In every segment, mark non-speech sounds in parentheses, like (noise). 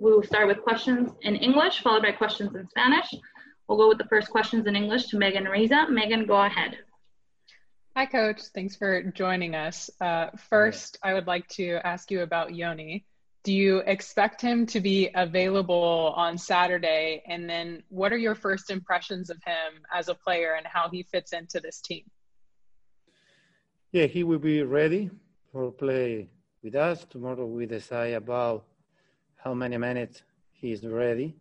We will start with questions in English, followed by questions in Spanish. We'll go with the first questions in English to Megan Riza. Megan, go ahead. Hi, Coach. Thanks for joining us. Uh, first, I would like to ask you about Yoni. Do you expect him to be available on Saturday? And then, what are your first impressions of him as a player and how he fits into this team? Yeah, he will be ready for play with us. Tomorrow we decide about how many minutes he is ready.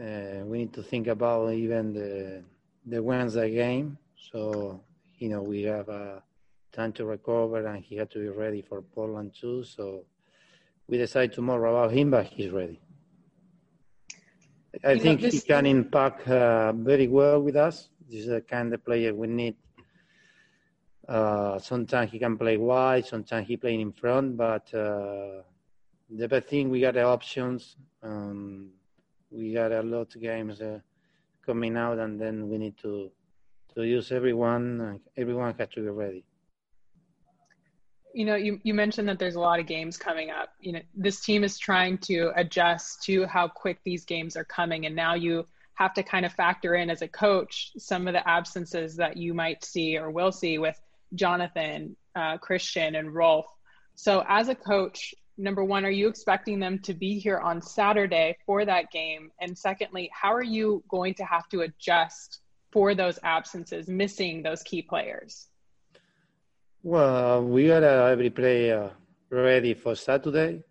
Uh, we need to think about even the the Wednesday game. So you know we have uh, time to recover, and he had to be ready for Portland too. So we decide tomorrow about him, but he's ready. I you think know, he can impact uh, very well with us. This is the kind of player we need uh, sometimes he can play wide, sometimes he playing in front, but uh, the best thing we got the options. Um, we got a lot of games uh, coming out, and then we need to to use everyone. Everyone has to be ready. You know, you, you mentioned that there's a lot of games coming up. You know, this team is trying to adjust to how quick these games are coming, and now you have to kind of factor in as a coach some of the absences that you might see or will see with Jonathan, uh, Christian, and Rolf. So, as a coach, number one, are you expecting them to be here on Saturday for that game? And secondly, how are you going to have to adjust for those absences, missing those key players? Well, we got uh, every player ready for Saturday.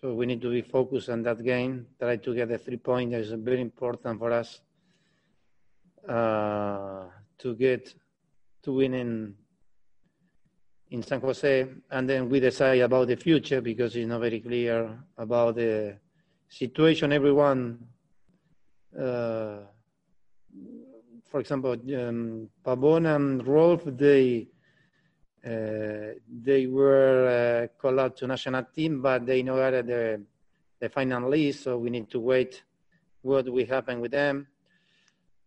So we need to be focused on that game. Try to get the three pointers. Very important for us uh, to get to winning in San Jose, and then we decide about the future because it's not very clear about the situation. Everyone, uh, for example, um, Pavon and Rolf, they uh, they were uh, called out to national team, but they know that the the final list, so we need to wait what will happen with them.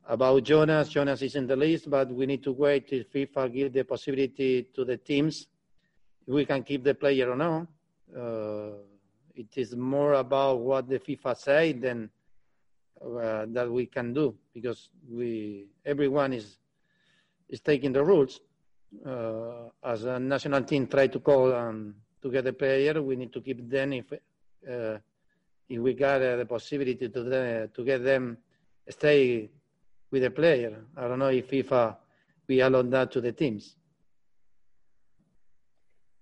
About Jonas, Jonas is in the list, but we need to wait till FIFA give the possibility to the teams if we can keep the player or not. Uh, it is more about what the FIFA say than uh, that we can do because we everyone is is taking the rules. Uh, as a national team try to call to get a player, we need to keep them if uh, if we got uh, the possibility to the, to get them stay with the player. I don't know if FIFA we allow that to the teams.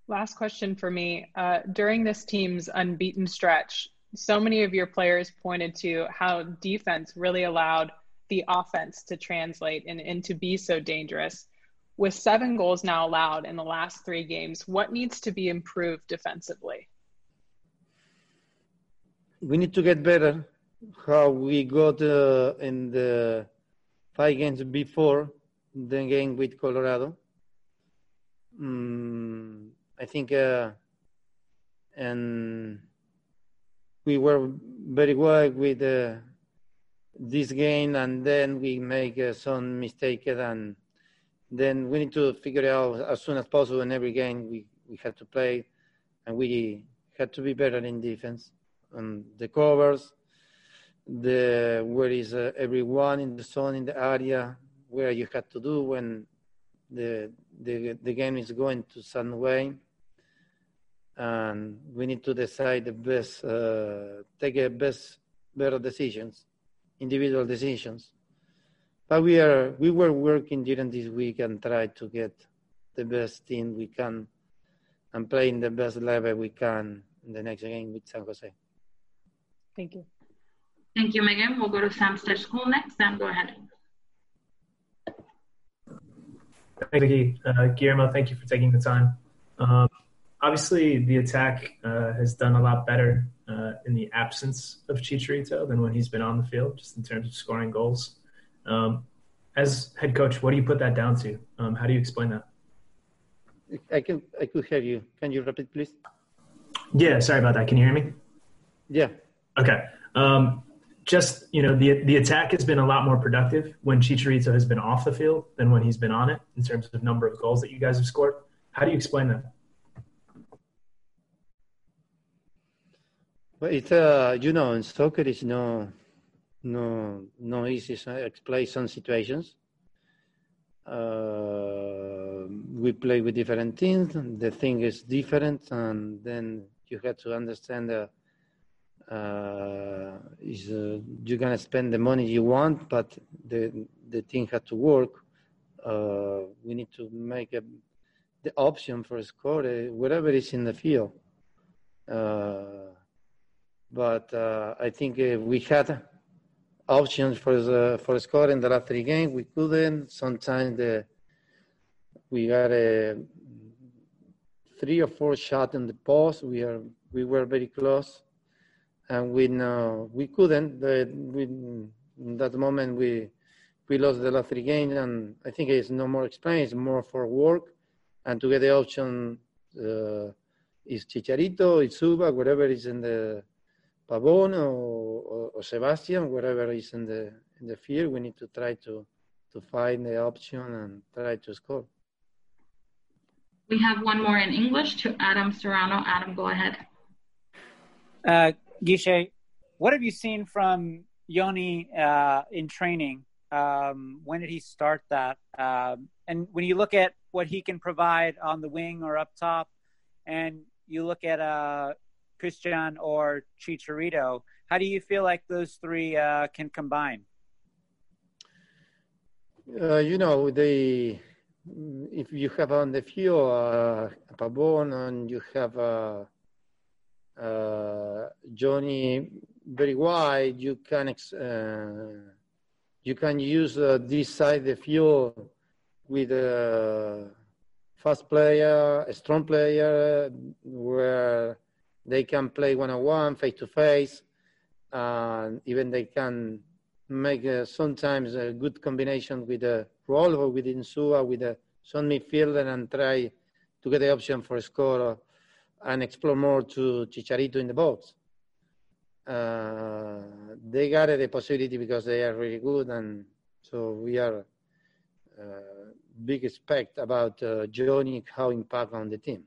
Last question for me. Uh, during this team's unbeaten stretch, so many of your players pointed to how defense really allowed the offense to translate and, and to be so dangerous. With seven goals now allowed in the last three games, what needs to be improved defensively? We need to get better. How we got uh, in the five games before the game with Colorado. Mm, I think, uh, and we were very well with uh, this game, and then we make uh, some mistake, and then we need to figure out as soon as possible in every game we, we have to play, and we had to be better in defense. And the covers, the where is uh, everyone in the zone in the area, where you have to do when the the the game is going to some way, and we need to decide the best, uh, take a best, better decisions, individual decisions. But we are we were working during this week and try to get the best team we can and playing the best level we can in the next game with San Jose. Thank you. Thank you, Megan. We'll go to Sam Stejskal next. Sam, go ahead. Thank you, uh, Guillermo. Thank you for taking the time. Um, obviously, the attack uh, has done a lot better uh, in the absence of Chicharito than when he's been on the field, just in terms of scoring goals. Um, as head coach, what do you put that down to? Um, how do you explain that? I can I could hear you. Can you repeat, please? Yeah, sorry about that. Can you hear me? Yeah. Okay. Um, just you know, the the attack has been a lot more productive when Chicharito has been off the field than when he's been on it in terms of number of goals that you guys have scored. How do you explain that? Well, it's uh, you know, in soccer, it's no, no, no easy to explain some situations. Uh, we play with different teams. The thing is different, and then you have to understand that uh, is uh, you're gonna spend the money you want, but the the thing had to work. Uh, we need to make a, the option for score uh, wherever is in the field. Uh, but uh, I think we had options for the for score in the last three games. We couldn't. Sometimes the we got a three or four shot in the post. We are we were very close, and we know we couldn't. The, we, in that moment we we lost the last three games, and I think it's no more explain. It's more for work, and to get the option uh, is Chicharito, it's Suba, whatever is in the Pavone or, or, Sebastian, whatever is in the in the field, we need to try to to find the option and try to score. We have one more in English to Adam Serrano. Adam, go ahead. Uh, Guiche, what have you seen from Yoni uh, in training? Um, when did he start that? Um, and when you look at what he can provide on the wing or up top, and you look at uh, Christian or Chicharito. How do you feel like those three uh, can combine? Uh, you know, they if you have on the field uh, Pavone and you have uh, Johnny very wide, you can uh, you can use uh, this side the field with a fast player, a strong player, where they can play one-on-one, face-to-face, and even they can make uh, sometimes a good combination with a role with Insua, with a some midfielder and try to get the option for a score and explore more to Chicharito in the box. Uh, they got the possibility because they are really good, and so we are uh, big expect about uh, Johnny how impact on the team.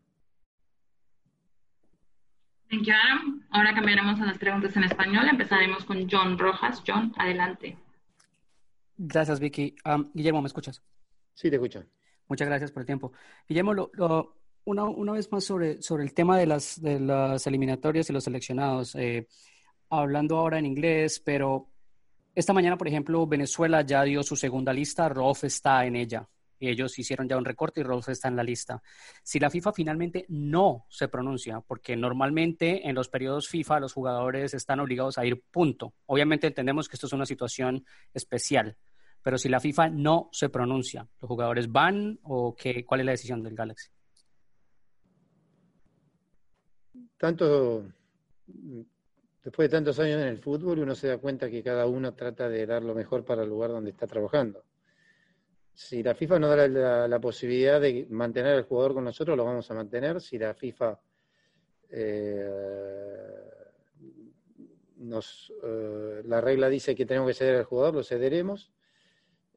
Thank you, Adam. Ahora cambiaremos a las preguntas en español. Empezaremos con John Rojas. John, adelante. Gracias, Vicky. Guillermo, ¿me escuchas? Sí, te escucho. Muchas gracias por el tiempo. Guillermo, una, una, vez más sobre, el tema de las, de las eliminatorias y los seleccionados. Eh, hablando ahora en inglés, pero esta mañana, por ejemplo, Venezuela ya dio su segunda lista, Rof está en ella ellos hicieron ya un recorte y Rolf está en la lista. Si la FIFA finalmente no se pronuncia, porque normalmente en los periodos FIFA los jugadores están obligados a ir punto. Obviamente entendemos que esto es una situación especial, pero si la FIFA no se pronuncia, ¿los jugadores van o qué, cuál es la decisión del Galaxy? Tanto, después de tantos años en el fútbol, uno se da cuenta que cada uno trata de dar lo mejor para el lugar donde está trabajando si la FIFA nos da la, posibilidad de mantener al jugador con nosotros, lo vamos a mantener. Si la FIFA eh, nos, eh, la regla dice que tenemos que ceder al jugador, lo cederemos.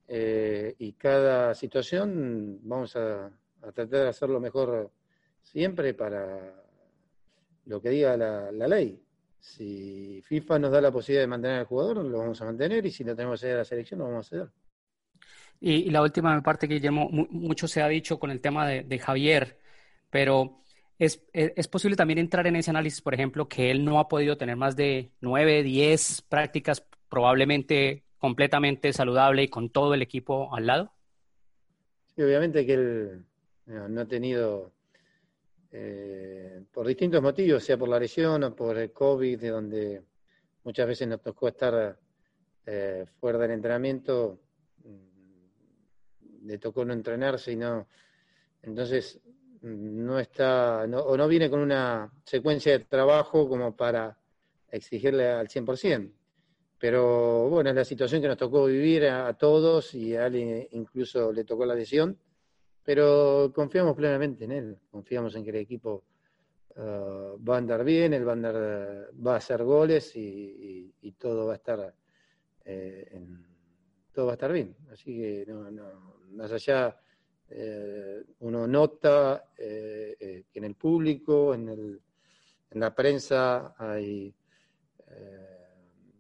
Eh, y cada situación vamos a, tratar de hacer lo mejor siempre para lo que diga la, la, ley. Si FIFA nos da la posibilidad de mantener al jugador, lo vamos a mantener y si lo tenemos que a la selección, lo vamos a ceder. Y, la última parte, Guillermo, mucho se ha dicho con el tema de, Javier, pero es, es, posible también entrar en ese análisis, por ejemplo, que él no ha podido tener más de nueve, diez prácticas probablemente completamente saludable y con todo el equipo al lado. Sí, obviamente que él no, ha tenido, eh, por distintos motivos, sea por la lesión o por el COVID, de donde muchas veces nos tocó estar eh, fuera del entrenamiento, le tocó no entrenarse y no. Entonces, no está, o no viene con una secuencia de trabajo como para exigirle al 100%. Pero bueno, es la situación que nos tocó vivir a, todos y a él incluso le tocó la lesión. Pero confiamos plenamente en él, confiamos en que el equipo uh, va a andar bien, él va a, andar, va a hacer goles y, todo va a estar eh, todo va a estar bien. Así que no, no, más allá eh, uno nota eh, eh, que en el público, en, el, en la prensa hay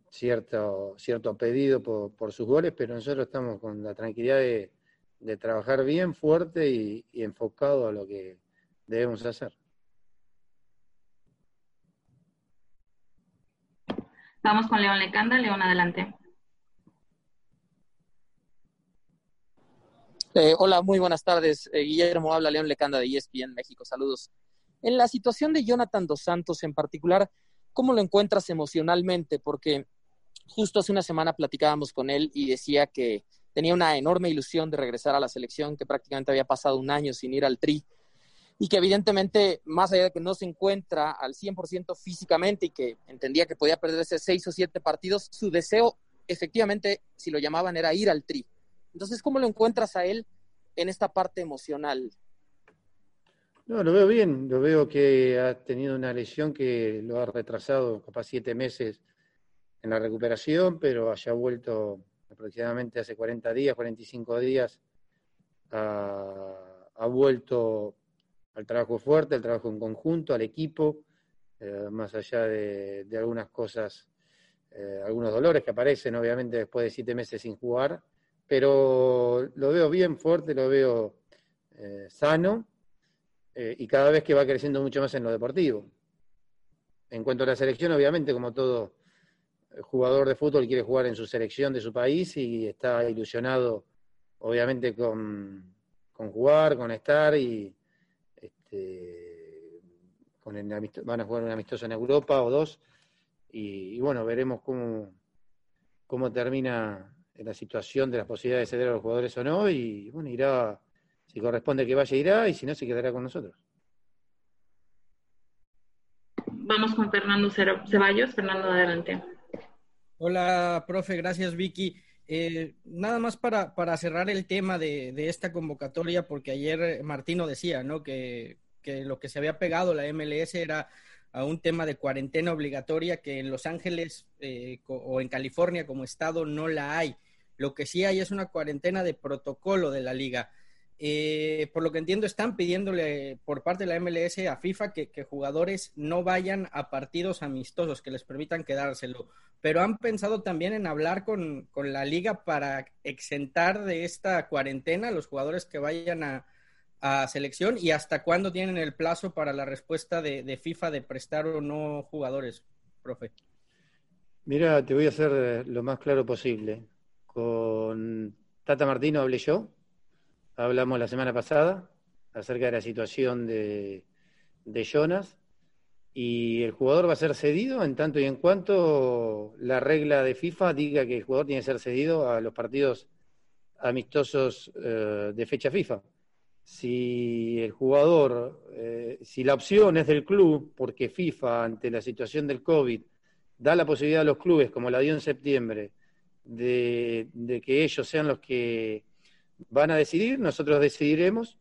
cierto, cierto pedido por, sus goles, pero nosotros estamos con la tranquilidad de, trabajar bien, fuerte y, y, enfocado a lo que debemos hacer. Vamos con León Lecanda. León, adelante. Eh, hola, muy buenas tardes. Eh, Guillermo habla León Lecanda de ESPN México. Saludos. En la situación de Jonathan Dos Santos en particular, ¿cómo lo encuentras emocionalmente? Porque justo hace una semana platicábamos con él y decía que tenía una enorme ilusión de regresar a la selección, que prácticamente había pasado un año sin ir al tri y que evidentemente, más allá de que no se encuentra al 100% físicamente y que entendía que podía perderse seis o siete partidos, su deseo efectivamente, si lo llamaban, era ir al tri. Entonces, ¿cómo lo encuentras a él en esta parte emocional? No, lo veo bien, lo veo que ha tenido una lesión que lo ha retrasado capaz siete meses en la recuperación, pero haya vuelto aproximadamente hace 40 días, 45 días, ha, vuelto al trabajo fuerte, al trabajo en conjunto, al equipo, eh, más allá de, algunas cosas, eh, algunos dolores que aparecen obviamente después de siete meses sin jugar, pero lo veo bien fuerte, lo veo eh, sano y cada vez que va creciendo mucho más en lo deportivo. En cuanto a la selección, obviamente, como todo jugador de fútbol quiere jugar en su selección de su país y está ilusionado, obviamente, con, jugar, con estar y este, con van a jugar un amistoso en Europa o dos y, bueno, veremos cómo, cómo termina la situación de las posibilidades de ceder a los jugadores o no, y bueno, irá, si corresponde que vaya, irá, y si no, se quedará con nosotros. Vamos con Fernando Ceballos. Fernando, adelante. Hola, profe, gracias Vicky. Eh, nada más para, para, cerrar el tema de, de, esta convocatoria, porque ayer Martino decía, ¿no? Que, que lo que se había pegado la MLS era a un tema de cuarentena obligatoria que en Los Ángeles eh, o en California como estado no la hay. Lo que sí hay es una cuarentena de protocolo de la liga. Eh, por lo que entiendo, están pidiéndole por parte de la MLS a FIFA que, jugadores no vayan a partidos amistosos, que les permitan quedárselo. Pero han pensado también en hablar con, la liga para exentar de esta cuarentena a los jugadores que vayan a, selección y hasta cuándo tienen el plazo para la respuesta de, de FIFA de prestar o no jugadores, profe. Mira, te voy a hacer lo más claro posible. Con Tata Martino hablé yo, hablamos la semana pasada acerca de la situación de, Jonas y el jugador va a ser cedido en tanto y en cuanto la regla de FIFA diga que el jugador tiene que ser cedido a los partidos amistosos eh, de fecha FIFA. Si el jugador, eh, si la opción es del club, porque FIFA ante la situación del COVID da la posibilidad a los clubes, como la dio en septiembre, de, que ellos sean los que van a decidir, nosotros decidiremos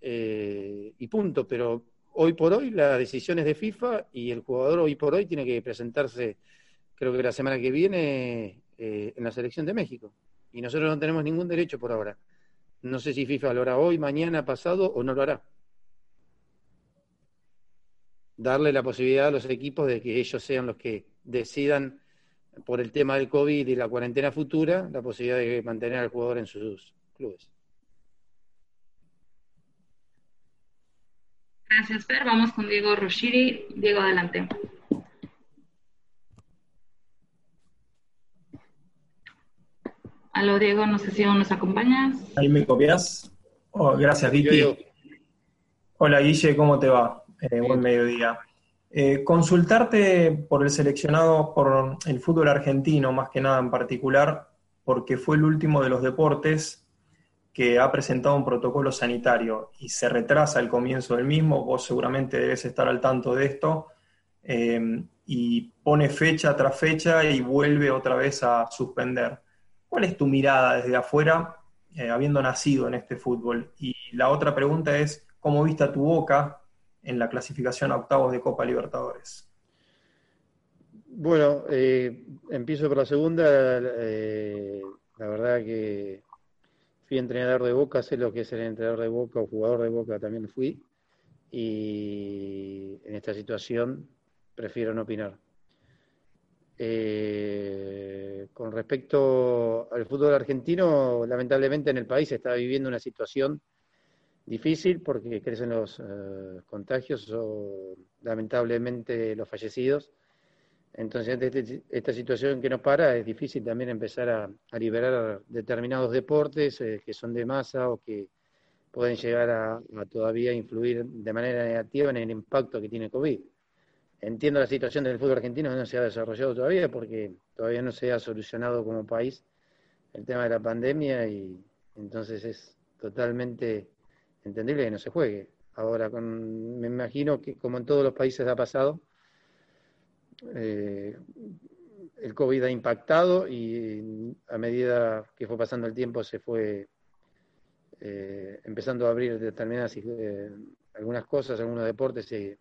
eh, y punto. Pero hoy por hoy la decisión es de FIFA y el jugador hoy por hoy tiene que presentarse, creo que la semana que viene, eh, en la selección de México. Y nosotros no tenemos ningún derecho por ahora. No sé si FIFA lo hará hoy, mañana, pasado o no lo hará. Darle la posibilidad a los equipos de que ellos sean los que decidan por el tema del COVID y la cuarentena futura, la posibilidad de mantener al jugador en sus clubes. Gracias, Fer. Vamos con Diego Roshiri. Diego, adelante. Aló, Diego, no sé si aún nos acompañas. Ahí me copias. Oh, gracias, Vicky. Hola, Guille, ¿cómo te va? Eh, buen mediodía. Eh, consultarte por el seleccionado, por el fútbol argentino más que nada en particular, porque fue el último de los deportes que ha presentado un protocolo sanitario y se retrasa el comienzo del mismo, vos seguramente debes estar al tanto de esto, eh, y pone fecha tras fecha y vuelve otra vez a suspender. ¿Cuál es tu mirada desde afuera, eh, habiendo nacido en este fútbol? Y la otra pregunta es, ¿cómo viste a tu boca en la clasificación a octavos de Copa Libertadores? Bueno, eh, empiezo por la segunda. Eh, la verdad que fui entrenador de Boca, sé lo que es el entrenador de Boca o jugador de Boca también fui. Y en esta situación prefiero no opinar. Eh, con respecto al fútbol argentino, lamentablemente en el país se está viviendo una situación difícil porque crecen los contagios o lamentablemente los fallecidos entonces, ante esta situación que nos para, es difícil también empezar a, liberar determinados deportes eh, que son de masa o que pueden llegar a, todavía influir de manera negativa en el impacto que tiene COVID. Entiendo la situación del fútbol argentino no se ha desarrollado todavía porque todavía no se ha solucionado como país el tema de la pandemia y entonces es totalmente entendible que no se juegue. Ahora, con, me imagino que como en todos los países ha pasado, eh, el COVID ha impactado y a medida que fue pasando el tiempo se fue eh, empezando a abrir determinadas eh, algunas cosas, algunos deportes y,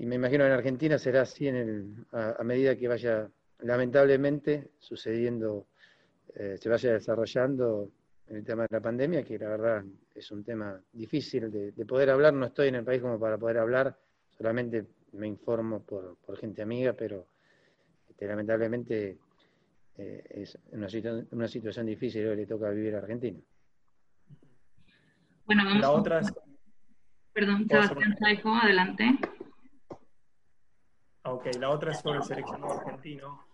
me imagino en Argentina será así en el, a, medida que vaya lamentablemente sucediendo, se vaya desarrollando el tema de la pandemia, que la verdad es un tema difícil de poder hablar, no estoy en el país como para poder hablar, solamente me informo por, por gente amiga, pero este, lamentablemente eh, es una, una situación difícil que le toca vivir a Argentina. Bueno, vamos. La otra Perdón, Sebastián Saico, adelante. Ok, la otra es sobre el seleccionado argentino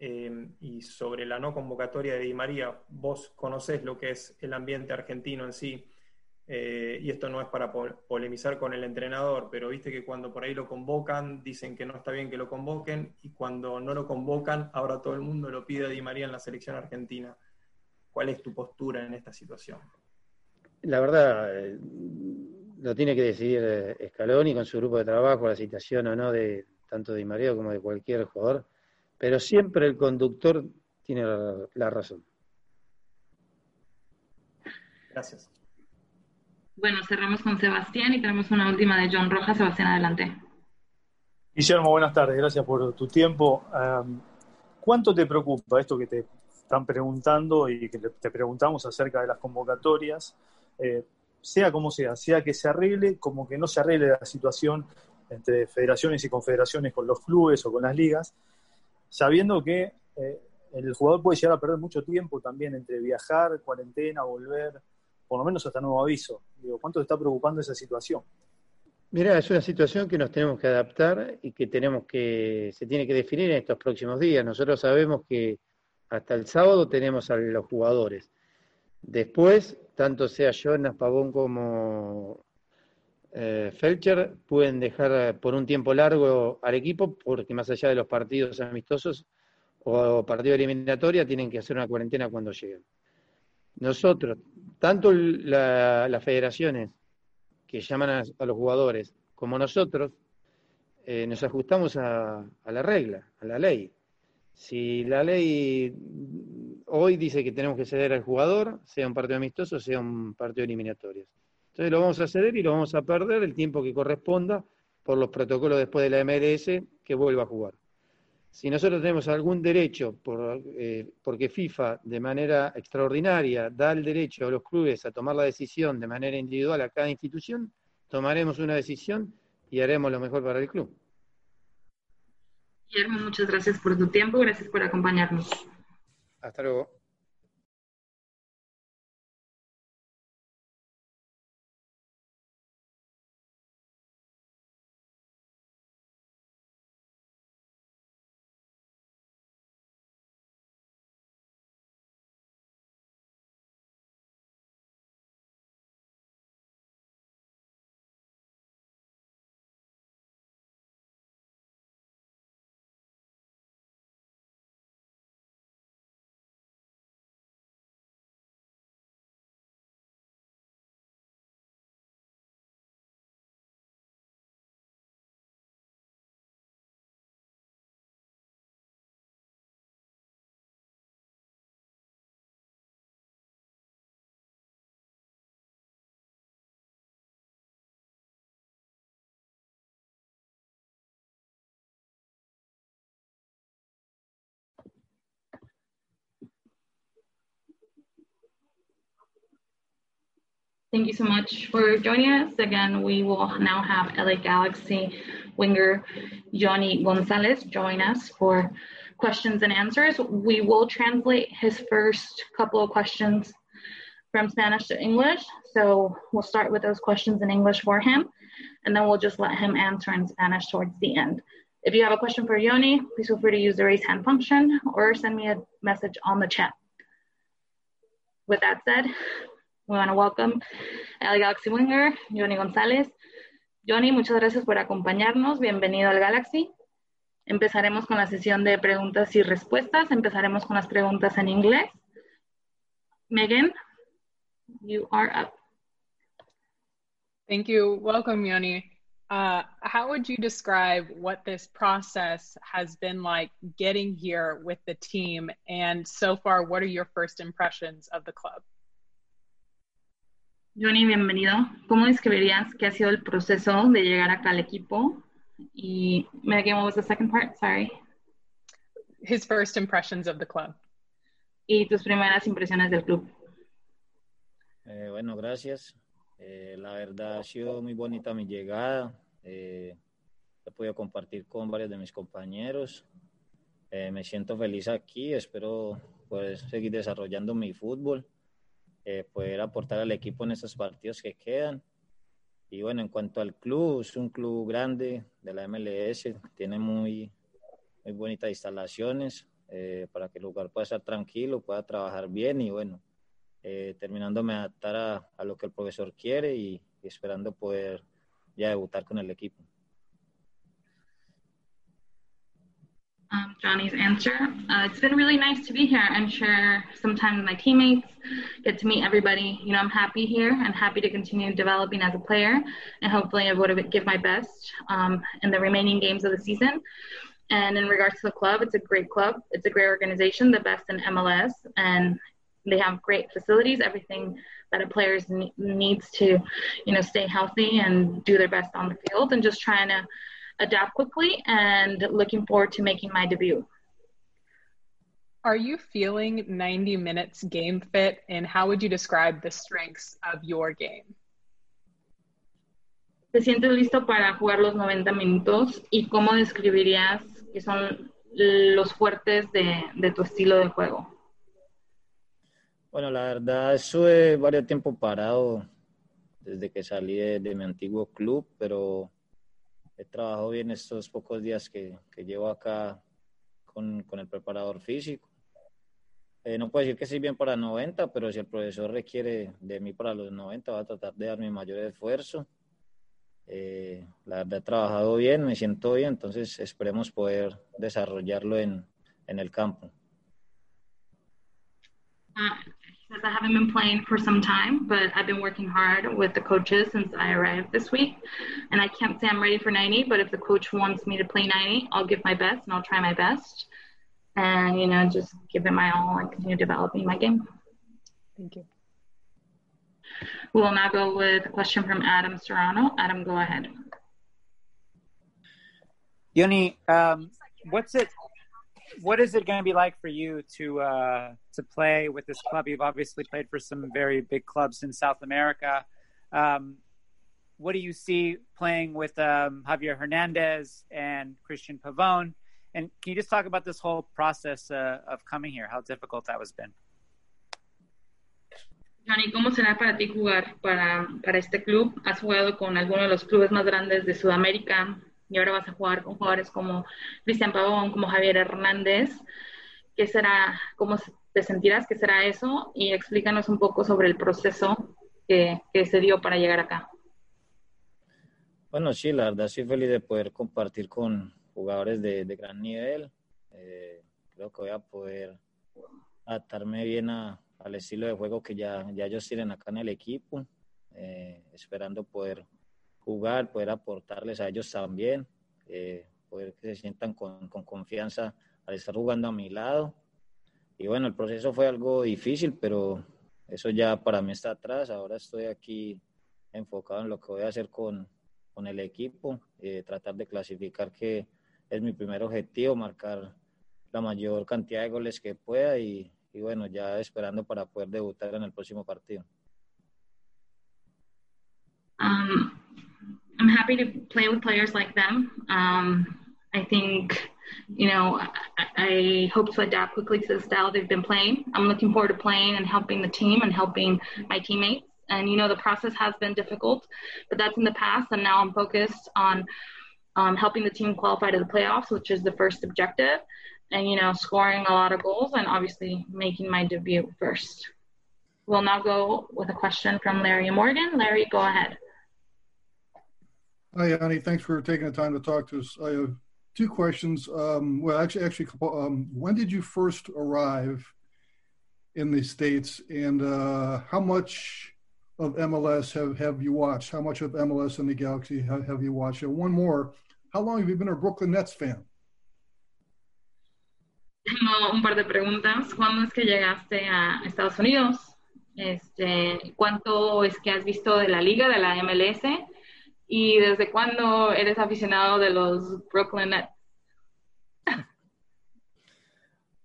eh, y sobre la no convocatoria de Di María. Vos conocés lo que es el ambiente argentino en sí. Eh, y esto no es para polemizar con el entrenador, pero viste que cuando por ahí lo convocan, dicen que no está bien que lo convoquen, y cuando no lo convocan, ahora todo el mundo lo pide a Di María en la selección argentina. ¿Cuál es tu postura en esta situación? La verdad, eh, lo tiene que decidir eh, Scaloni con su grupo de trabajo, la situación o no de tanto de Di María como de cualquier jugador, pero siempre el conductor tiene la razón. Gracias. Bueno, cerramos con Sebastián y tenemos una última de John Rojas. Sebastián, adelante. Guillermo, buenas tardes. Gracias por tu tiempo. ¿Cuánto te preocupa esto que te están preguntando y que te preguntamos acerca de las convocatorias? Eh, sea como sea, sea que se arregle, como que no se arregle la situación entre federaciones y confederaciones con los clubes o con las ligas, sabiendo que eh, el jugador puede llegar a perder mucho tiempo también entre viajar, cuarentena, volver por lo menos hasta nuevo aviso. Digo, ¿cuánto te está preocupando esa situación? Mira, es una situación que nos tenemos que adaptar y que tenemos que, se tiene que definir en estos próximos días. Nosotros sabemos que hasta el sábado tenemos a los jugadores. Después, tanto sea Jonas Pavón como eh, Felcher, pueden dejar por un tiempo largo al equipo porque más allá de los partidos amistosos o partidos eliminatorios, tienen que hacer una cuarentena cuando lleguen. Nosotros, tanto las federaciones que llaman a, los jugadores como nosotros, eh, nos ajustamos a, la regla, a la ley. Si la ley hoy dice que tenemos que ceder al jugador, sea un partido amistoso, sea un partido eliminatorio. Entonces lo vamos a ceder y lo vamos a perder el tiempo que corresponda por los protocolos después de la MLS que vuelva a jugar si nosotros tenemos algún derecho, por, eh, porque FIFA de manera extraordinaria da el derecho a los clubes a tomar la decisión de manera individual a cada institución, tomaremos una decisión y haremos lo mejor para el club. Guillermo, muchas gracias por tu tiempo, gracias por acompañarnos. Hasta luego. Thank you so much for joining us. Again, we will now have LA Galaxy winger Johnny Gonzalez join us for questions and answers. We will translate his first couple of questions from Spanish to English. So we'll start with those questions in English for him, and then we'll just let him answer in Spanish towards the end. If you have a question for Yoni, please feel free to use the raise hand function or send me a message on the chat. With that said, we want to welcome El Galaxy Winger, Johnny González. Johnny, muchas gracias por acompañarnos. Bienvenido al Galaxy. Empezaremos con la sesión de preguntas y respuestas. Empezaremos con las preguntas en inglés. Megan, you are up. Thank you. Welcome, Yoni. Uh, how would you describe what this process has been like getting here with the team? And so far, what are your first impressions of the club? Johnny, bienvenido. ¿Cómo describirías qué ha sido el proceso de llegar acá al equipo? Y Megan, what was the second part? Sorry. His first impressions of the club. Y tus primeras impresiones del club. Eh, bueno, gracias. Eh, la verdad ha sido muy bonita mi llegada. Eh, he podido compartir con varios de mis compañeros. Eh, me siento feliz aquí. Espero poder seguir desarrollando mi fútbol. Eh, poder aportar al equipo en estos partidos que quedan. Y bueno, en cuanto al club, es un club grande de la MLS, tiene muy, muy bonitas instalaciones eh, para que el lugar pueda estar tranquilo, pueda trabajar bien y bueno, eh, terminándome adaptar a, a, lo que el profesor quiere y esperando poder ya debutar con el equipo. Um, Johnny's answer. Uh, it's been really nice to be here and share some time with my teammates, get to meet everybody. You know, I'm happy here and happy to continue developing as a player, and hopefully, I would give my best um, in the remaining games of the season. And in regards to the club, it's a great club. It's a great organization, the best in MLS, and they have great facilities. Everything that a player needs to, you know, stay healthy and do their best on the field, and just trying to adapt quickly and looking forward to making my debut. Are you feeling 90 minutes game fit and how would you describe the strengths of your game? ¿Te sientes listo para jugar los 90 minutos y cómo describirías que son los fuertes de, de tu estilo de juego? Bueno, la verdad, estuve varios tiempo parado desde que salí de, de mi antiguo club, pero he trabajado bien estos pocos días que, que llevo acá con, con, el preparador físico. Eh, no puedo decir que estoy bien para 90, pero si el profesor requiere de mí para los 90, voy a tratar de dar mi mayor esfuerzo. Eh, la verdad he trabajado bien, me siento bien, entonces esperemos poder desarrollarlo en, en el campo. Uh, because I haven't been playing for some time, but I've been working hard with the coaches since I arrived this week. And I can't say I'm ready for 90, but if the coach wants me to play 90, I'll give my best and I'll try my best. And, you know, just give it my all and continue developing my game. Thank you. We will now go with a question from Adam Serrano. Adam, go ahead. Yoni, um, what's it what is it going to be like for you to uh, to play with this club? You've obviously played for some very big clubs in South America. Um, what do you see playing with um, Javier Hernandez and Christian Pavone? And can you just talk about this whole process uh, of coming here? How difficult that has been. Johnny, ¿cómo será para ti jugar para, para este club? ¿Has jugado con alguno de los clubes más grandes de Sudamérica? Y ahora vas a jugar con jugadores como Cristian Pavón, como Javier Hernández. ¿Qué será, cómo te sentirás, qué será eso? Y explícanos un poco sobre el proceso que, que se dio para llegar acá. Bueno, sí, la verdad estoy feliz de poder compartir con jugadores de, de gran nivel. Eh, creo que voy a poder adaptarme bien a, al estilo de juego que ya, ya ellos tienen acá en el equipo, eh, esperando poder jugar, poder aportarles a ellos también, eh, poder que se sientan con, con, confianza al estar jugando a mi lado. Y bueno, el proceso fue algo difícil, pero eso ya para mí está atrás. Ahora estoy aquí enfocado en lo que voy a hacer con, con el equipo, eh, tratar de clasificar que es mi primer objetivo, marcar la mayor cantidad de goles que pueda y, y bueno, ya esperando para poder debutar en el próximo partido. Um, I'm happy to play with players like them. Um, I think, you know, I, I, hope to adapt quickly to the style they've been playing. I'm looking forward to playing and helping the team and helping my teammates. And, you know, the process has been difficult, but that's in the past. And now I'm focused on um, helping the team qualify to the playoffs, which is the first objective. And, you know, scoring a lot of goals and obviously making my debut first. We'll now go with a question from Larry Morgan. Larry, go ahead. Hi, Yanni. Thanks for taking the time to talk to us. I have two questions. Um, well, actually, actually, um, when did you first arrive in the states, and uh, how much of MLS have, have you watched? How much of MLS and the Galaxy have, have you watched? And one more, how long have you been a Brooklyn Nets fan? Tengo un par de preguntas. ¿Cuándo es que llegaste a Estados Unidos? Este, ¿Cuánto es que has visto de la liga, de la MLS? ¿Y desde cuándo eres aficionado de los Brooklyn Nets?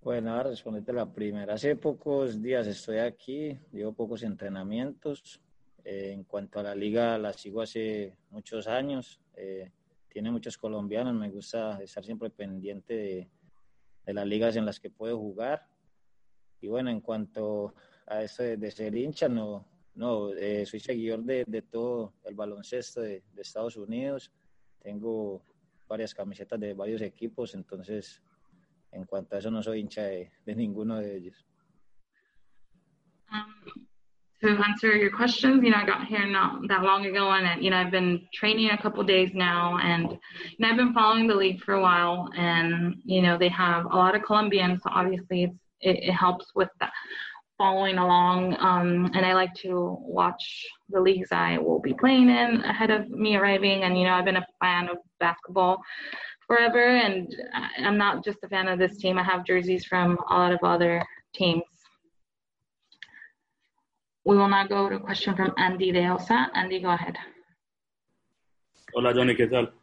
Bueno, a responderte la primera. Hace pocos días estoy aquí, llevo pocos entrenamientos. Eh, en cuanto a la liga, la sigo hace muchos años. Eh, tiene muchos colombianos, me gusta estar siempre pendiente de, de, las ligas en las que puedo jugar. Y bueno, en cuanto a eso de, ser hincha, no, no eh, soy seguidor de, de, todo el baloncesto de, de, Estados Unidos. Tengo varias camisetas de varios equipos, entonces en cuanto a eso no soy hincha de, de ninguno de ellos. Um, to answer your questions, you know, I got here not that long ago, and you know, I've been training a couple days now, and you know, I've been following the league for a while, and you know, they have a lot of Colombians, so obviously it's, it, it helps with that following along. Um, and I like to watch the leagues I will be playing in ahead of me arriving. And, you know, I've been a fan of basketball forever. And I'm not just a fan of this team, I have jerseys from a lot of other teams. We will now go to a question from Andy de Osa. Andy, go ahead. Hola, Johnny, ¿qué tal?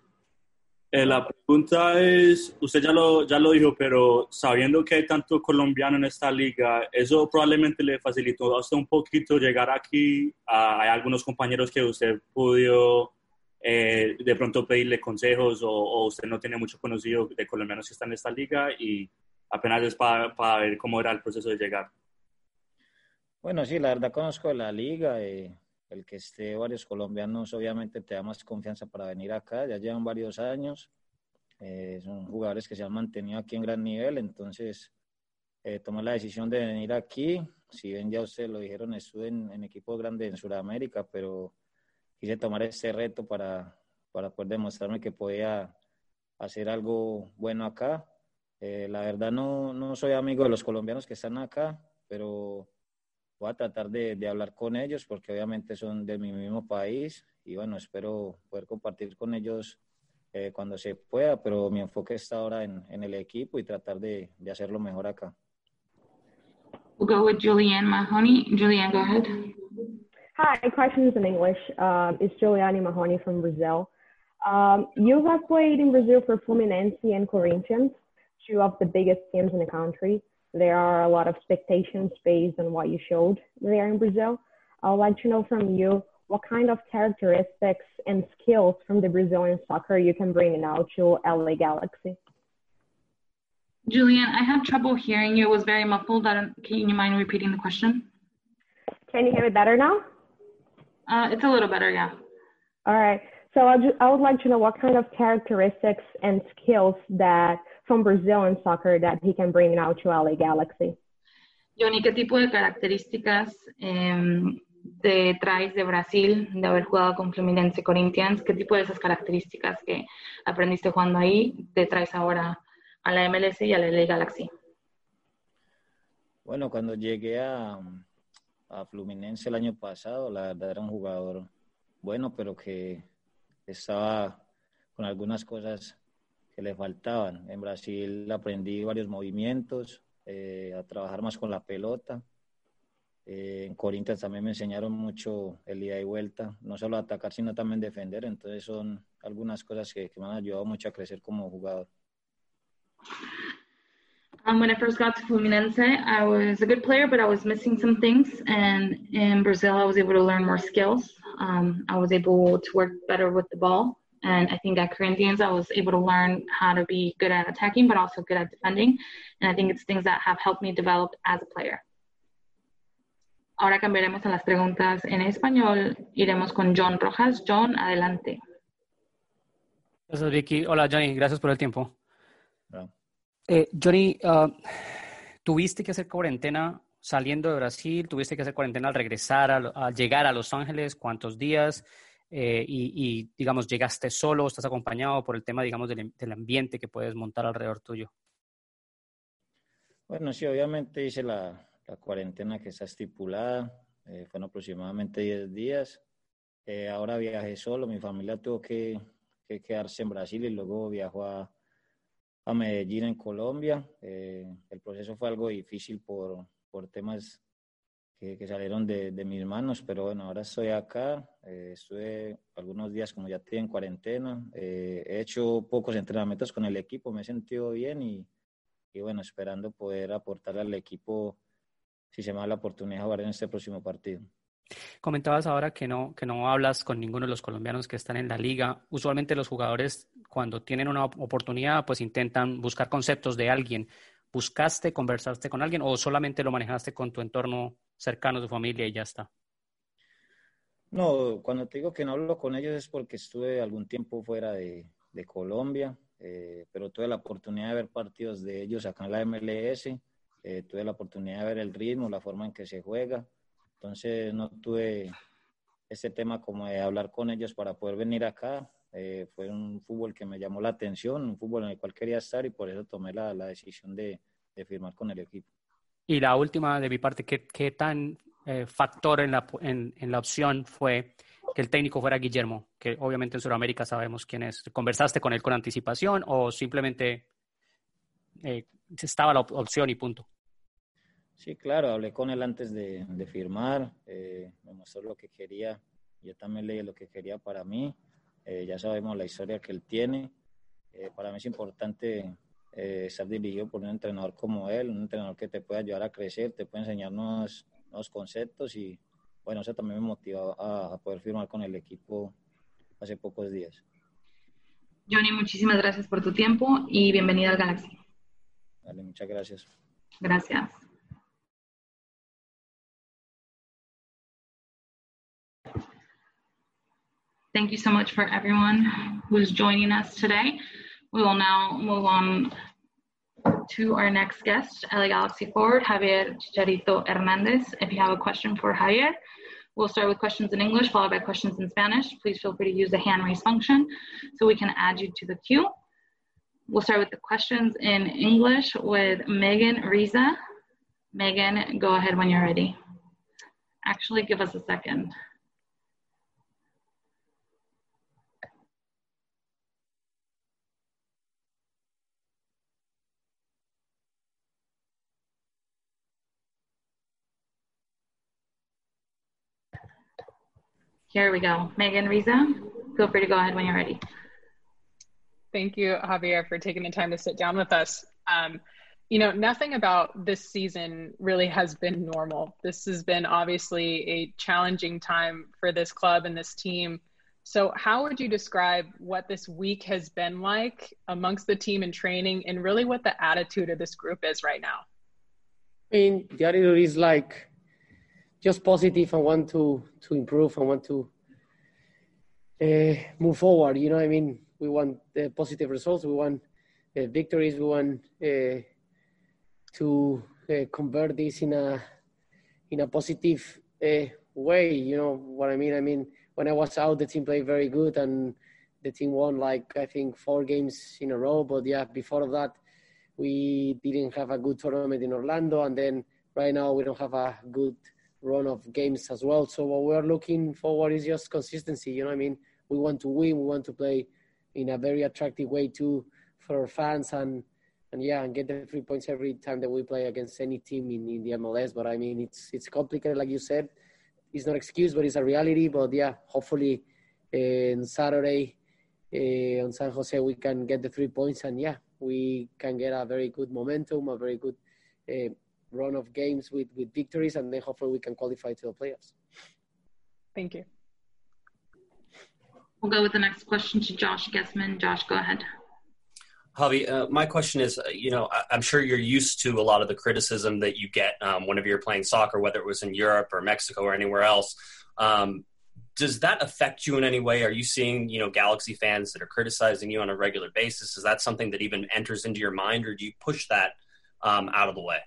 Eh, la pregunta es, usted ya lo, ya lo dijo, pero sabiendo que hay tanto colombiano en esta liga, ¿eso probablemente le facilitó a usted un poquito llegar aquí? hay algunos compañeros que usted pudo eh, de pronto pedirle consejos o, usted no tiene mucho conocido de colombianos que están en esta liga y apenas es para, para ver cómo era el proceso de llegar. Bueno, sí, la verdad conozco la liga. Eh, el que esté varios colombianos obviamente te da más confianza para venir acá, ya llevan varios años, eh, son jugadores que se han mantenido aquí en gran nivel, entonces eh, tomé la decisión de venir aquí, si bien ya ustedes lo dijeron, estuve en, en equipos grandes en Sudamérica, pero quise tomar este reto para, para poder demostrarme que podía hacer algo bueno acá. Eh, la verdad no, no soy amigo de los colombianos que están acá, pero voy a tratar de, de, hablar con ellos porque obviamente son de mi mismo país y bueno, espero poder compartir con ellos eh, cuando se pueda, pero mi enfoque está ahora en, en el equipo y tratar de, de hacerlo mejor acá. We'll go with Julianne Mahoney. Julianne, go ahead. Hi, questions in English. Um, it's Juliane Mahoney from Brazil. Um, you have played in Brazil for Fluminense and Corinthians, two of the biggest teams in the country. There are a lot of expectations based on what you showed there in Brazil. I would like to know from you what kind of characteristics and skills from the Brazilian soccer you can bring now to LA Galaxy. Julian, I had trouble hearing you. It was very muffled. Can you mind repeating the question? Can you hear me better now? Uh, it's a little better, yeah. All right. So I, just, I would like to know what kind of characteristics and skills that from Brazil in soccer that he can bring now to LA Galaxy. Johnny, ¿qué tipo de características eh, te traes de Brasil, de haber jugado con Fluminense Corinthians? ¿Qué tipo de esas características que aprendiste jugando ahí te traes ahora a la MLS y a la LA Galaxy? Bueno, cuando llegué a, a Fluminense el año pasado, la verdad era un jugador bueno, pero que estaba con algunas cosas le faltaban. En Brasil aprendí varios movimientos, eh, a trabajar más con la pelota. Eh, en Corinthians también me enseñaron mucho el ida y vuelta, no solo atacar, sino también defender. Entonces son algunas cosas que, que me han ayudado mucho a crecer como jugador. Um, when I first got to Fluminense, I was a good player, but I was missing some things. And in Brazil, I was able to learn more skills. Um, I was able to work better with the ball. And I think at Corinthians, I was able to learn how to be good at attacking, but also good at defending. And I think it's things that have helped me develop as a player. Ahora cambiaremos a las preguntas en español. Iremos con John Rojas. John, adelante. Gracias, Vicky. Hola, Johnny. Gracias por el tiempo. Eh, Johnny, uh, ¿tuviste que hacer cuarentena saliendo de Brasil? ¿Tuviste que hacer cuarentena al regresar, al, al llegar a Los Ángeles? ¿Cuántos días? Eh, y, y, digamos, llegaste solo, estás acompañado por el tema, digamos, del, del, ambiente que puedes montar alrededor tuyo. Bueno, sí, obviamente hice la, la cuarentena que está estipulada, eh, fueron aproximadamente 10 días. Eh, ahora viajé solo, mi familia tuvo que, que, quedarse en Brasil y luego viajó a, a Medellín, en Colombia. Eh, el proceso fue algo difícil por, por temas que, que salieron de, de, mis manos, pero bueno, ahora estoy acá. Eh, estuve algunos días, como ya estoy en cuarentena. Eh, he hecho pocos entrenamientos con el equipo, me he sentido bien y, y bueno, esperando poder aportar al equipo si se me da la oportunidad de jugar en este próximo partido. Comentabas ahora que no, que no hablas con ninguno de los colombianos que están en la liga. Usualmente los jugadores cuando tienen una oportunidad pues intentan buscar conceptos de alguien. ¿Buscaste, conversaste con alguien o solamente lo manejaste con tu entorno cercano, tu familia y ya está? No, cuando te digo que no hablo con ellos es porque estuve algún tiempo fuera de, de Colombia, eh, pero tuve la oportunidad de ver partidos de ellos acá en la MLS, eh, tuve la oportunidad de ver el ritmo, la forma en que se juega. Entonces no tuve este tema como de hablar con ellos para poder venir acá. Eh, fue un fútbol que me llamó la atención, un fútbol en el cual quería estar y por eso tomé la, la decisión de, de, firmar con el equipo. Y la última de mi parte, ¿qué, qué tan eh, factor en la, en, en la opción fue que el técnico fuera Guillermo? Que obviamente en Sudamérica sabemos quién es. ¿Conversaste con él con anticipación o simplemente eh, estaba la op opción y punto? Sí, claro, hablé con él antes de, de firmar, eh, me mostró lo que quería, yo también leí lo que quería para mí, eh, ya sabemos la historia que él tiene, eh, para mí es importante eh, estar dirigido por un entrenador como él, un entrenador que te puede ayudar a crecer, te puede enseñar nuevos, nuevos conceptos y bueno, eso también me motivó a, a poder firmar con el equipo hace pocos días. Johnny, muchísimas gracias por tu tiempo y bienvenido al Galaxy. Dale, muchas gracias. Gracias. Thank you so much for everyone who's joining us today. We will now move on to our next guest, LA Galaxy forward, Javier Chicharito Hernandez. If you have a question for Javier, we'll start with questions in English, followed by questions in Spanish. Please feel free to use the hand raise function so we can add you to the queue. We'll start with the questions in English with Megan Riza. Megan, go ahead when you're ready. Actually, give us a second. Here we go. Megan Riza, feel free to go ahead when you're ready. Thank you, Javier, for taking the time to sit down with us. Um, you know, nothing about this season really has been normal. This has been obviously a challenging time for this club and this team. So, how would you describe what this week has been like amongst the team in training and really what the attitude of this group is right now? I mean, the attitude is like just positive and want to, to improve and want to uh, move forward. You know, I mean, we want uh, positive results, we want uh, victories, we want to convert this in a in a positive way. You know what I mean? I mean, when I was out, the team played very good and the team won like I think four games in a row. But yeah, before that, we didn't have a good tournament in Orlando, and then right now we don't have a good run of games as well. So what we're looking forward is just consistency. You know, I mean, we want to win, we want to play in a very attractive way too for fans, and and yeah, and get the three points every time that we play against any team in, in the MLS. But I mean, it's it's complicated, like you said. It's not excuse, but it's a reality. But yeah, hopefully, uh, Saturday uh, on San Jose we can get the three points, and yeah, we can get a very good momentum, a very good uh, run of games with with victories, and then hopefully we can qualify to the playoffs. Thank you. We'll go with the next question to Josh Gessman. Josh, go ahead. Javi, uh, my question is, uh, you know, I, am sure you're used to a lot of the criticism that you get um, whenever you're playing soccer, whether it was in Europe or Mexico or anywhere else. Um, does that affect you in any way? Are you seeing, you know, Galaxy fans that are criticizing you on a regular basis? Is that something that even enters into your mind, or do you push that um, out of the way?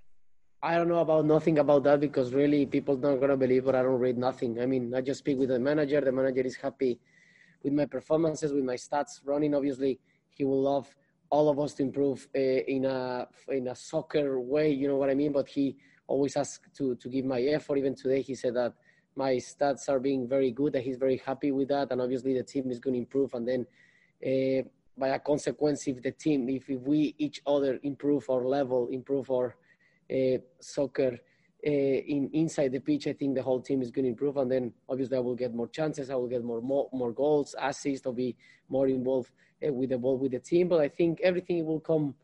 I don't know about nothing about that because really people not gonna believe, but I don't read nothing. I mean, I just speak with the manager. The manager is happy with my performances, with my stats. Running, obviously, he will love all of us to improve uh, in a in a soccer way. You know what I mean? But he always asks to to give my effort. Even today, he said that my stats are being very good. That he's very happy with that, and obviously the team is going to improve. And then, uh, by a consequence, if the team, if, if we each other improve our level, improve our soccer uh, in inside the pitch, I think the whole team is going to improve, and then obviously I will get more chances, I will get more more, more goals, assists, I'll be more involved uh, with the ball with the team. But I think everything will come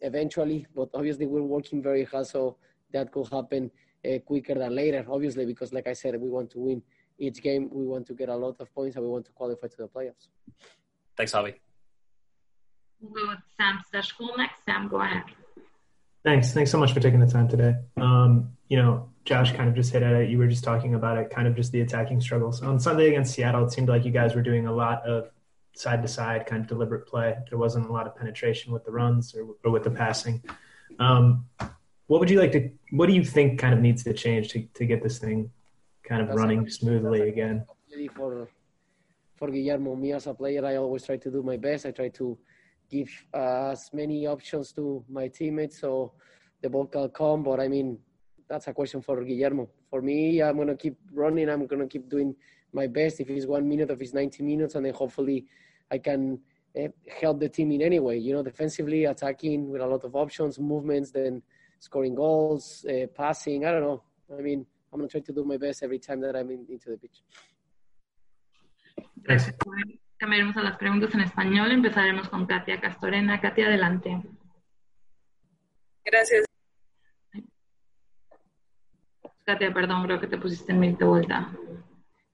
eventually. But obviously we're working very hard, so that could happen uh, quicker than later. Obviously, because like I said, we want to win each game, we want to get a lot of points, and we want to qualify to the playoffs. Thanks, Javi. We'll go with Sam Stejskal next. Sam, go ahead. Thanks. Thanks so much for taking the time today. Um, you know, Josh kind of just hit at it. You were just talking about it, kind of just the attacking struggles. On Sunday against Seattle, it seemed like you guys were doing a lot of side to side kind of deliberate play. There wasn't a lot of penetration with the runs or, or with the passing. Um, what would you like to, what do you think kind of needs to change to, to get this thing kind of running smoothly again? For, for Guillermo, me as a player, I always try to do my best. I try to give as many options to my teammates so the ball can come. But I mean, that's a question for Guillermo. For me, I'm to keep running. I'm going to keep doing my best. If it's one minute, if it's 90 minutes, and then hopefully I can uh, help the team in any way. You know, defensively, attacking with a lot of options, movements, then scoring goals, uh, passing. I don't know. I mean, I'm going to try to do my best every time that I'm in, into the pitch. Gracias. Cambiaremos a las preguntas en español. Empezaremos con Katia Castorena. Katia, adelante. Gracias. Katia, perdón, creo que te pusiste en mute de vuelta.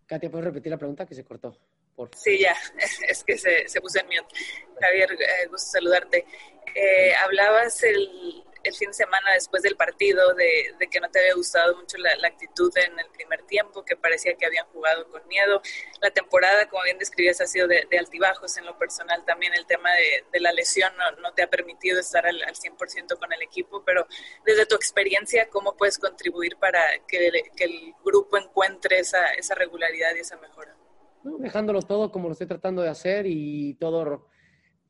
Katia, ¿puedes repetir la pregunta que se cortó? Por... Sí, ya, (laughs) es que se, se puso en mute. Javier, eh, gusto saludarte. Eh, hablabas el, el fin de semana después del partido de, de que no te había gustado mucho la, la, actitud en el primer tiempo, que parecía que habían jugado con miedo. La temporada, como bien describías, ha sido de, de altibajos en lo personal. También el tema de, de la lesión no, no, te ha permitido estar al, al, 100% con el equipo, pero desde tu experiencia, ¿cómo puedes contribuir para que, que el grupo encuentre esa, esa regularidad y esa mejora? No, dejándolo todo como lo estoy tratando de hacer y todo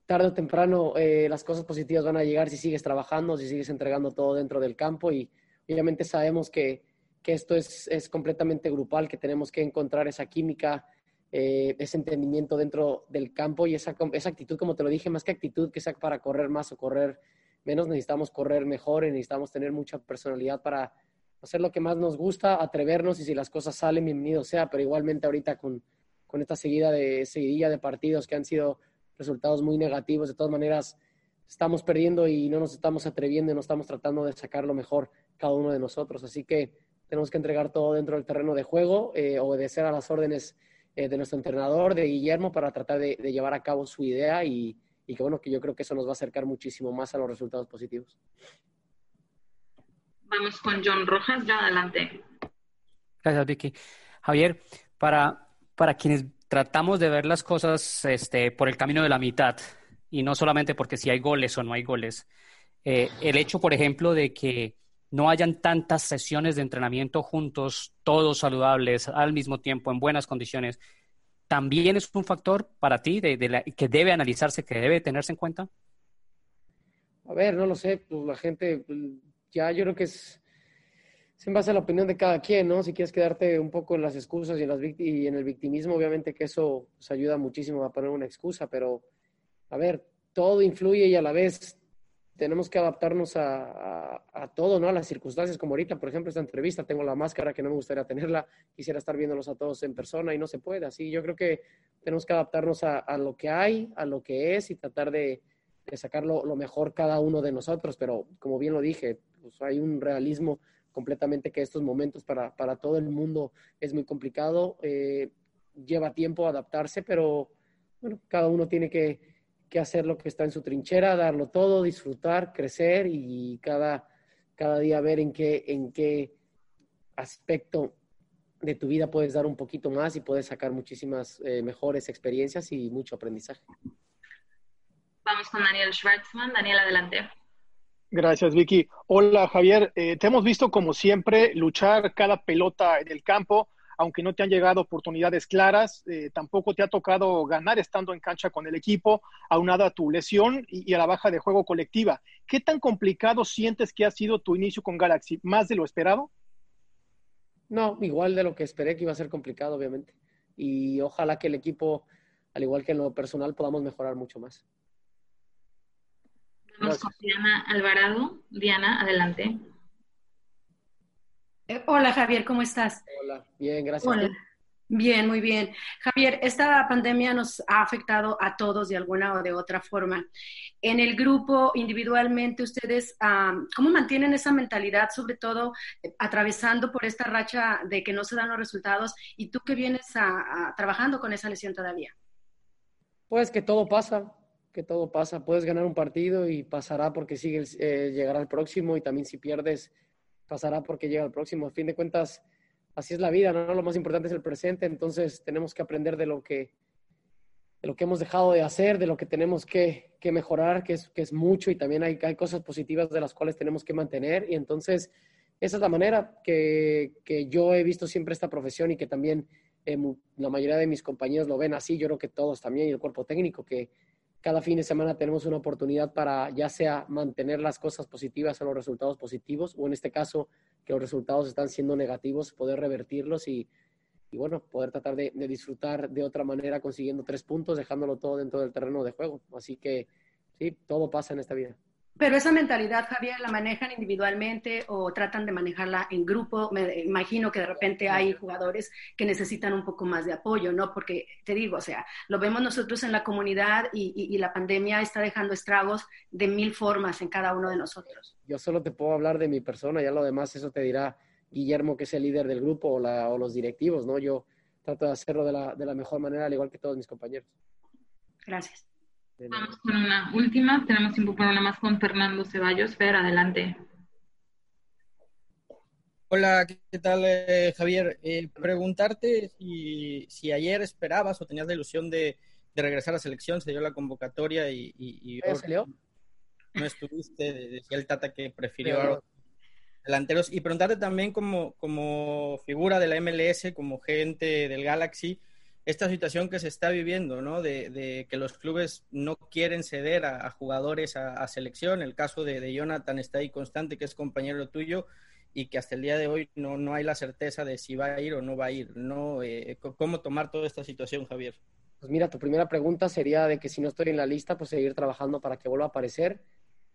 tarde o temprano eh, las cosas positivas van a llegar si sigues trabajando, si sigues entregando todo dentro del campo. Y obviamente sabemos que, que esto es, es, completamente grupal, que tenemos que encontrar esa química, eh, ese entendimiento dentro del campo y esa, esa actitud, como te lo dije, más que actitud que sea para correr más o correr menos, necesitamos correr mejor y necesitamos tener mucha personalidad para hacer lo que más nos gusta, atrevernos y si las cosas salen, bienvenido sea, pero igualmente ahorita con, con esta seguida de, seguidilla de partidos que han sido resultados muy negativos. De todas maneras, estamos perdiendo y no nos estamos atreviendo, no estamos tratando de sacar lo mejor cada uno de nosotros. Así que tenemos que entregar todo dentro del terreno de juego, eh, obedecer a las órdenes eh, de nuestro entrenador, de Guillermo, para tratar de, de, llevar a cabo su idea y, y que bueno, que yo creo que eso nos va a acercar muchísimo más a los resultados positivos. Vamos con John Rojas, ya adelante. Gracias, Vicky. Javier, para, para quienes tratamos de ver las cosas este, por el camino de la mitad y no solamente porque si hay goles o no hay goles. Eh, el hecho, por ejemplo, de que no hayan tantas sesiones de entrenamiento juntos, todos saludables, al mismo tiempo, en buenas condiciones, ¿también es un factor para ti que debe analizarse, que debe tenerse en cuenta? A ver, no lo sé, pues la gente, ya yo creo que es, es en base a la opinión de cada quien, ¿no? Si quieres quedarte un poco en las excusas y en, las y en el victimismo, obviamente que eso pues, ayuda muchísimo a poner una excusa, pero a ver, todo influye y a la vez tenemos que adaptarnos a, a, todo, ¿no? A las circunstancias, como ahorita, por ejemplo, esta entrevista, tengo la máscara que no me gustaría tenerla, quisiera estar viéndolos a todos en persona y no se puede. Así yo creo que tenemos que adaptarnos a, a lo que hay, a lo que es y tratar de, de sacar lo, lo, mejor cada uno de nosotros, pero como bien lo dije, pues hay un realismo completamente que estos momentos para, para todo el mundo es muy complicado, eh, lleva tiempo adaptarse, pero bueno, cada uno tiene que que hacer lo que está en su trinchera, darlo todo, disfrutar, crecer y cada, cada día ver en qué, en qué aspecto de tu vida puedes dar un poquito más y puedes sacar muchísimas eh, mejores experiencias y mucho aprendizaje. Vamos con Daniel Schwartzman. Daniel, adelante. Gracias, Vicky. Hola, Javier. Eh, te hemos visto, como siempre, luchar cada pelota en el campo aunque no te han llegado oportunidades claras, eh, tampoco te ha tocado ganar estando en cancha con el equipo, aunada tu lesión y, a la baja de juego colectiva. ¿Qué tan complicado sientes que ha sido tu inicio con Galaxy? ¿Más de lo esperado? No, igual de lo que esperé que iba a ser complicado, obviamente. Y ojalá que el equipo, al igual que en lo personal, podamos mejorar mucho más. Vamos con Diana Alvarado. Diana, adelante. Eh, hola Javier, ¿cómo estás? Hola, bien, gracias. Hola. Bien, muy bien. Javier, esta pandemia nos ha afectado a todos de alguna o de otra forma. En el grupo, individualmente, ustedes, um, ¿cómo mantienen esa mentalidad, sobre todo eh, atravesando por esta racha de que no se dan los resultados y tú que vienes a, a, trabajando con esa lesión todavía? Pues que todo pasa, que todo pasa. Puedes ganar un partido y pasará porque sigue, eh, llegará el próximo y también si pierdes pasará porque llega el próximo. A fin de cuentas, así es la vida, ¿no? Lo más importante es el presente, entonces tenemos que aprender de lo que, de lo que hemos dejado de hacer, de lo que tenemos que, que mejorar, que es, que es mucho y también hay, hay cosas positivas de las cuales tenemos que mantener y entonces esa es la manera que, que yo he visto siempre esta profesión y que también eh, la mayoría de mis compañeros lo ven así, yo creo que todos también y el cuerpo técnico, que cada fin de semana tenemos una oportunidad para ya sea mantener las cosas positivas o los resultados positivos, o en este caso que los resultados están siendo negativos, poder revertirlos y, y bueno, poder tratar de, de, disfrutar de otra manera consiguiendo tres puntos, dejándolo todo dentro del terreno de juego. Así que sí, todo pasa en esta vida. Pero esa mentalidad, Javier, ¿la manejan individualmente o tratan de manejarla en grupo? Me imagino que de repente hay jugadores que necesitan un poco más de apoyo, ¿no? Porque te digo, o sea, lo vemos nosotros en la comunidad y, y, y la pandemia está dejando estragos de mil formas en cada uno de nosotros. Yo solo te puedo hablar de mi persona, ya lo demás eso te dirá Guillermo, que es el líder del grupo, o, la, o los directivos, ¿no? Yo trato de hacerlo de la, de la mejor manera, al igual que todos mis compañeros. Gracias. Vamos con una última. Tenemos tiempo para una más con Fernando Ceballos. Fer, adelante. Hola, ¿qué tal, eh, Javier? Eh, preguntarte si, si, ayer esperabas o tenías la ilusión de, de, regresar a selección, se dio la convocatoria y, y, y salió? no estuviste, decía el Tata que prefirió a los delanteros. Y preguntarte también como, como figura de la MLS, como gente del Galaxy, esta situación que se está viviendo, ¿no? De, que los clubes no quieren ceder a, jugadores a, selección. El caso de, Jonathan está ahí constante, que es compañero tuyo, y que hasta el día de hoy no, no hay la certeza de si va a ir o no va a ir, ¿no? Eh, ¿Cómo tomar toda esta situación, Javier? Pues mira, tu primera pregunta sería de que si no estoy en la lista, pues seguir trabajando para que vuelva a aparecer.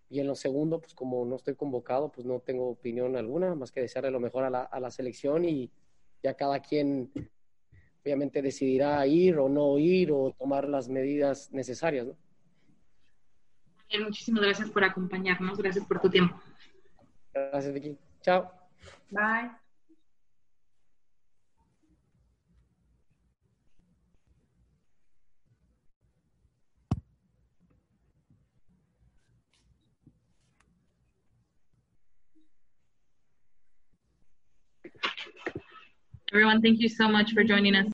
Y en lo segundo, pues como no estoy convocado, pues no tengo opinión alguna, más que desearle lo mejor a la selección y ya cada quien obviamente decidirá ir o no ir o tomar las medidas necesarias. ¿no? Muchísimas gracias por acompañarnos, gracias por tu tiempo. Gracias, Vicky. Chao. Bye. Everyone, thank you so much for joining us.